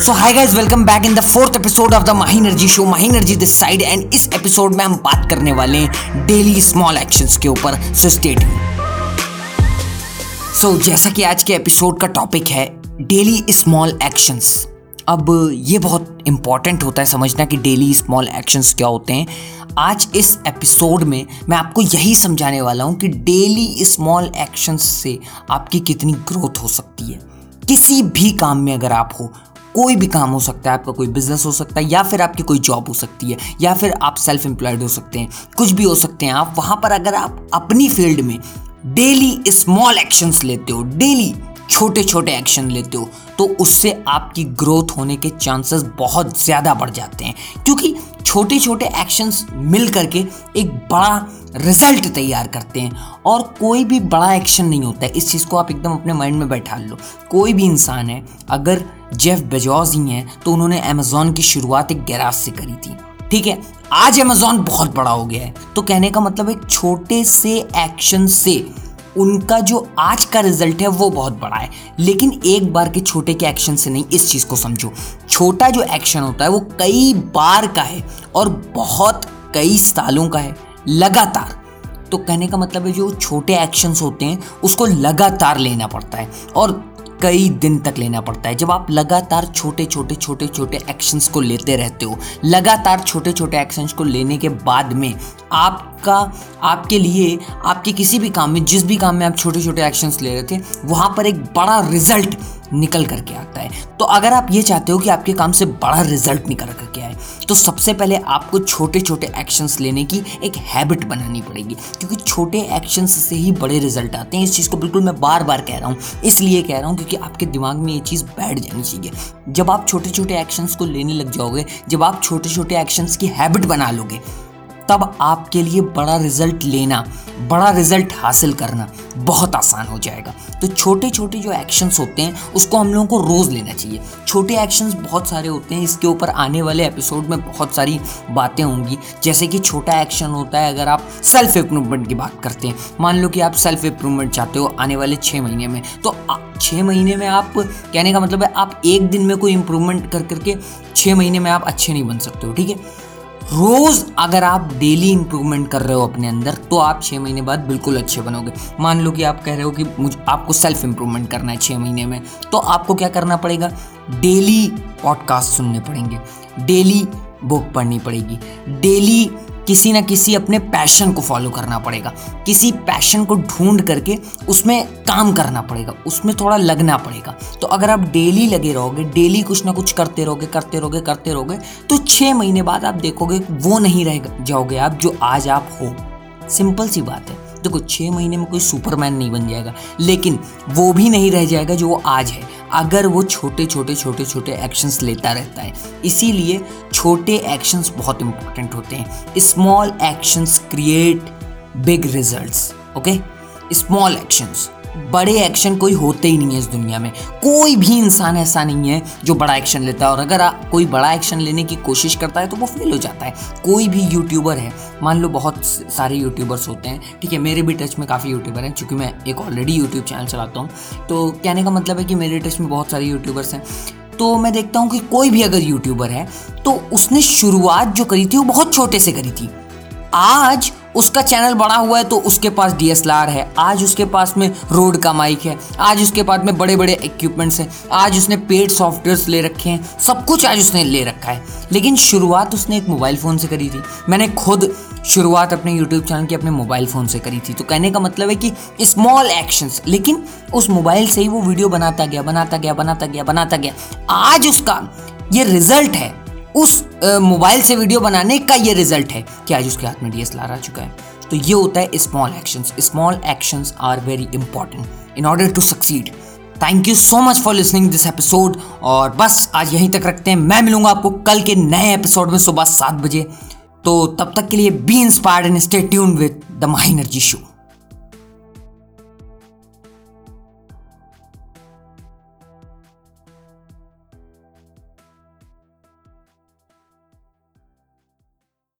So hi guys welcome back in the fourth episode of the Mahi energy show Mahi energy this side and इस episode में हम बात करने वाले हैं डेली स्मॉल एक्शंस के ऊपर. सो स्टेट सो जैसा कि आज के एपिसोड का टॉपिक है डेली स्मॉल एक्शंस अब ये बहुत इंपॉर्टेंट होता है समझना कि डेली स्मॉल एक्शंस क्या होते हैं. आज इस एपिसोड में मैं आपको यही समझाने वाला हूँ कि डेली स्मॉल एक्शंस से आपकी कितनी ग्रोथ हो सकती है. किसी भी काम में अगर आप हो कोई भी काम हो सकता है, आपका कोई बिज़नेस हो सकता है, या फिर आपकी कोई जॉब हो सकती है, या फिर आप सेल्फ एम्प्लॉयड हो सकते हैं, कुछ भी हो सकते हैं, आप वहाँ पर अगर आप अपनी फ़ील्ड में डेली स्मॉल एक्शंस लेते हो डेली छोटे छोटे एक्शन लेते हो तो उससे आपकी ग्रोथ होने के चांसेस बहुत ज़्यादा बढ़ जाते हैं। क्योंकि छोटे छोटे एक्शंस मिल करके एक बड़ा रिज़ल्ट तैयार करते हैं। और कोई भी बड़ा एक्शन नहीं होता है। इस चीज़ को आप एकदम अपने माइंड में बैठा लो। कोई भी इंसान है, अगर जेफ बेजॉज ही हैं तो उन्होंने अमेजोन की शुरुआत एक गैराज से करी थी। ठीक है? आज अमेजोन बहुत बड़ा हो गया है। तो कहने का मतलब एक छोटे से एक्शन से उनका जो आज का रिज़ल्ट है, वो बहुत बड़ा है। लेकिन एक बार के छोटे के एक्शन से नहीं, इस चीज़ को समझो। छोटा जो एक्शन होता है, वो कई बार का है और बहुत कई सालों का है, लगातार। तो कहने का मतलब है जो छोटे एक्शंस होते हैं, उसको लगातार लेना पड़ता है और कई दिन तक लेना पड़ता है। जब आप लगातार छोटे छोटे छोटे छोटे एक्शंस को लेते रहते हो, लगातार छोटे छोटे एक्शंस को लेने के बाद में आपका, आपके लिए, आपके किसी भी काम में, जिस भी काम में आप छोटे छोटे एक्शंस ले रहे थे, वहाँ पर एक बड़ा रिज़ल्ट निकल करके आता है। तो अगर आप ये चाहते हो कि आपके काम से बड़ा रिज़ल्ट निकल करके आए तो सबसे पहले आपको छोटे छोटे एक्शंस लेने की एक हैबिट बनानी पड़ेगी। क्योंकि छोटे एक्शंस से ही बड़े रिज़ल्ट आते हैं। इस चीज़ को बिल्कुल मैं बार बार कह रहा हूँ। इसलिए कह रहा हूँ क्योंकि आपके दिमाग में ये चीज़ बैठ जानी चाहिए। जब आप छोटे छोटे एक्शंस को लेने लग जाओगे, जब आप छोटे छोटे एक्शंस की हैबिट बना लोगे तब आपके लिए बड़ा रिज़ल्ट लेना, बड़ा रिज़ल्ट हासिल करना बहुत आसान हो जाएगा। तो छोटे छोटे जो एक्शंस होते हैं, उसको हम लोगों को रोज़ लेना चाहिए। छोटे एक्शंस बहुत सारे होते हैं, इसके ऊपर आने वाले एपिसोड में बहुत सारी बातें होंगी। जैसे कि छोटा एक्शन होता है, अगर आप सेल्फ इम्प्रूवमेंट की बात करते हैं। मान लो कि आप सेल्फ इम्प्रूवमेंट चाहते हो आने वाले छः महीने में। तो छः महीने में आप, कहने का मतलब है आप एक दिन में कोई इम्प्रूवमेंट कर करके छः महीने में आप अच्छे नहीं बन सकते हो, ठीक है? रोज अगर आप डेली इंप्रूवमेंट कर रहे हो अपने अंदर तो आप छः महीने बाद बिल्कुल अच्छे बनोगे। मान लो कि आप कह रहे हो कि मुझ, आपको सेल्फ इंप्रूवमेंट करना है छः महीने में तो आपको क्या करना पड़ेगा? डेली पॉडकास्ट सुनने पड़ेंगे। डेली बुक पढ़नी पड़ेगी। डेली किसी ना किसी अपने पैशन को फॉलो करना पड़ेगा। किसी पैशन को ढूंढ करके उसमें काम करना पड़ेगा, उसमें थोड़ा लगना पड़ेगा। तो अगर आप डेली लगे रहोगे डेली कुछ ना कुछ करते रहोगे करते रहोगे करते रहोगे तो छः महीने बाद आप देखोगे वो नहीं रह जाओगे आप जो आज आप हो। सिंपल सी बात है। देखो छः महीने में कोई सुपरमैन नहीं बन जाएगा। लेकिन वो भी नहीं रह जाएगा जो वो आज है। अगर वो छोटे छोटे छोटे छोटे एक्शंस लेता रहता है। इसीलिए छोटे एक्शंस बहुत इंपॉर्टेंट होते हैं। Small actions create big result okay small actions बड़े एक्शन कोई होते ही नहीं है इस दुनिया में। कोई भी इंसान ऐसा नहीं है जो बड़ा एक्शन लेता है। और अगर आ, कोई बड़ा एक्शन लेने की कोशिश करता है तो वो फेल हो जाता है। कोई भी यूट्यूबर है मान लो बहुत सारे यूट्यूबर्स होते हैं ठीक है मेरे भी टच में काफ़ी यूट्यूबर हैं चूँकि मैं एक ऑलरेडी यूट्यूब चैनल चलाता हूँ। तो कहने का मतलब है कि मेरे टच में बहुत सारे यूट्यूबर्स हैं। तो मैं देखता हूँ कि कोई भी अगर यूट्यूबर है तो उसने शुरुआत जो करी थी वो बहुत छोटे से करी थी। आज उसका चैनल बड़ा हुआ है तो उसके पास डीएसएलआर है। आज उसके पास में रोड का माइक है। आज उसके पास में बड़े बड़े इक्विपमेंट्स हैं। आज उसने पेड सॉफ्टवेयर ले रखे हैं। सब कुछ आज उसने ले रखा है। लेकिन शुरुआत उसने एक मोबाइल फ़ोन से करी थी। मैंने खुद शुरुआत अपने यूट्यूब चैनल की अपने मोबाइल फ़ोन से करी थी। तो कहने का मतलब है कि स्मॉल एक्शंस लेकिन उस मोबाइल से ही वो वीडियो बनाता गया बनाता गया बनाता गया बनाता गया। आज उसका ये रिज़ल्ट है। उस मोबाइल से वीडियो बनाने का ये रिज़ल्ट है कि आज उसके हाथ में डी आ चुका है। तो ये होता है small actions small actions are very important in order to succeed thank you so much for listening this episode और बस आज यहीं तक रखते हैं। मैं मिलूँगा आपको कल के नए एपिसोड में सुबह सात बजे। तो तब तक के लिए be inspired and stay tune with the Mahi energy show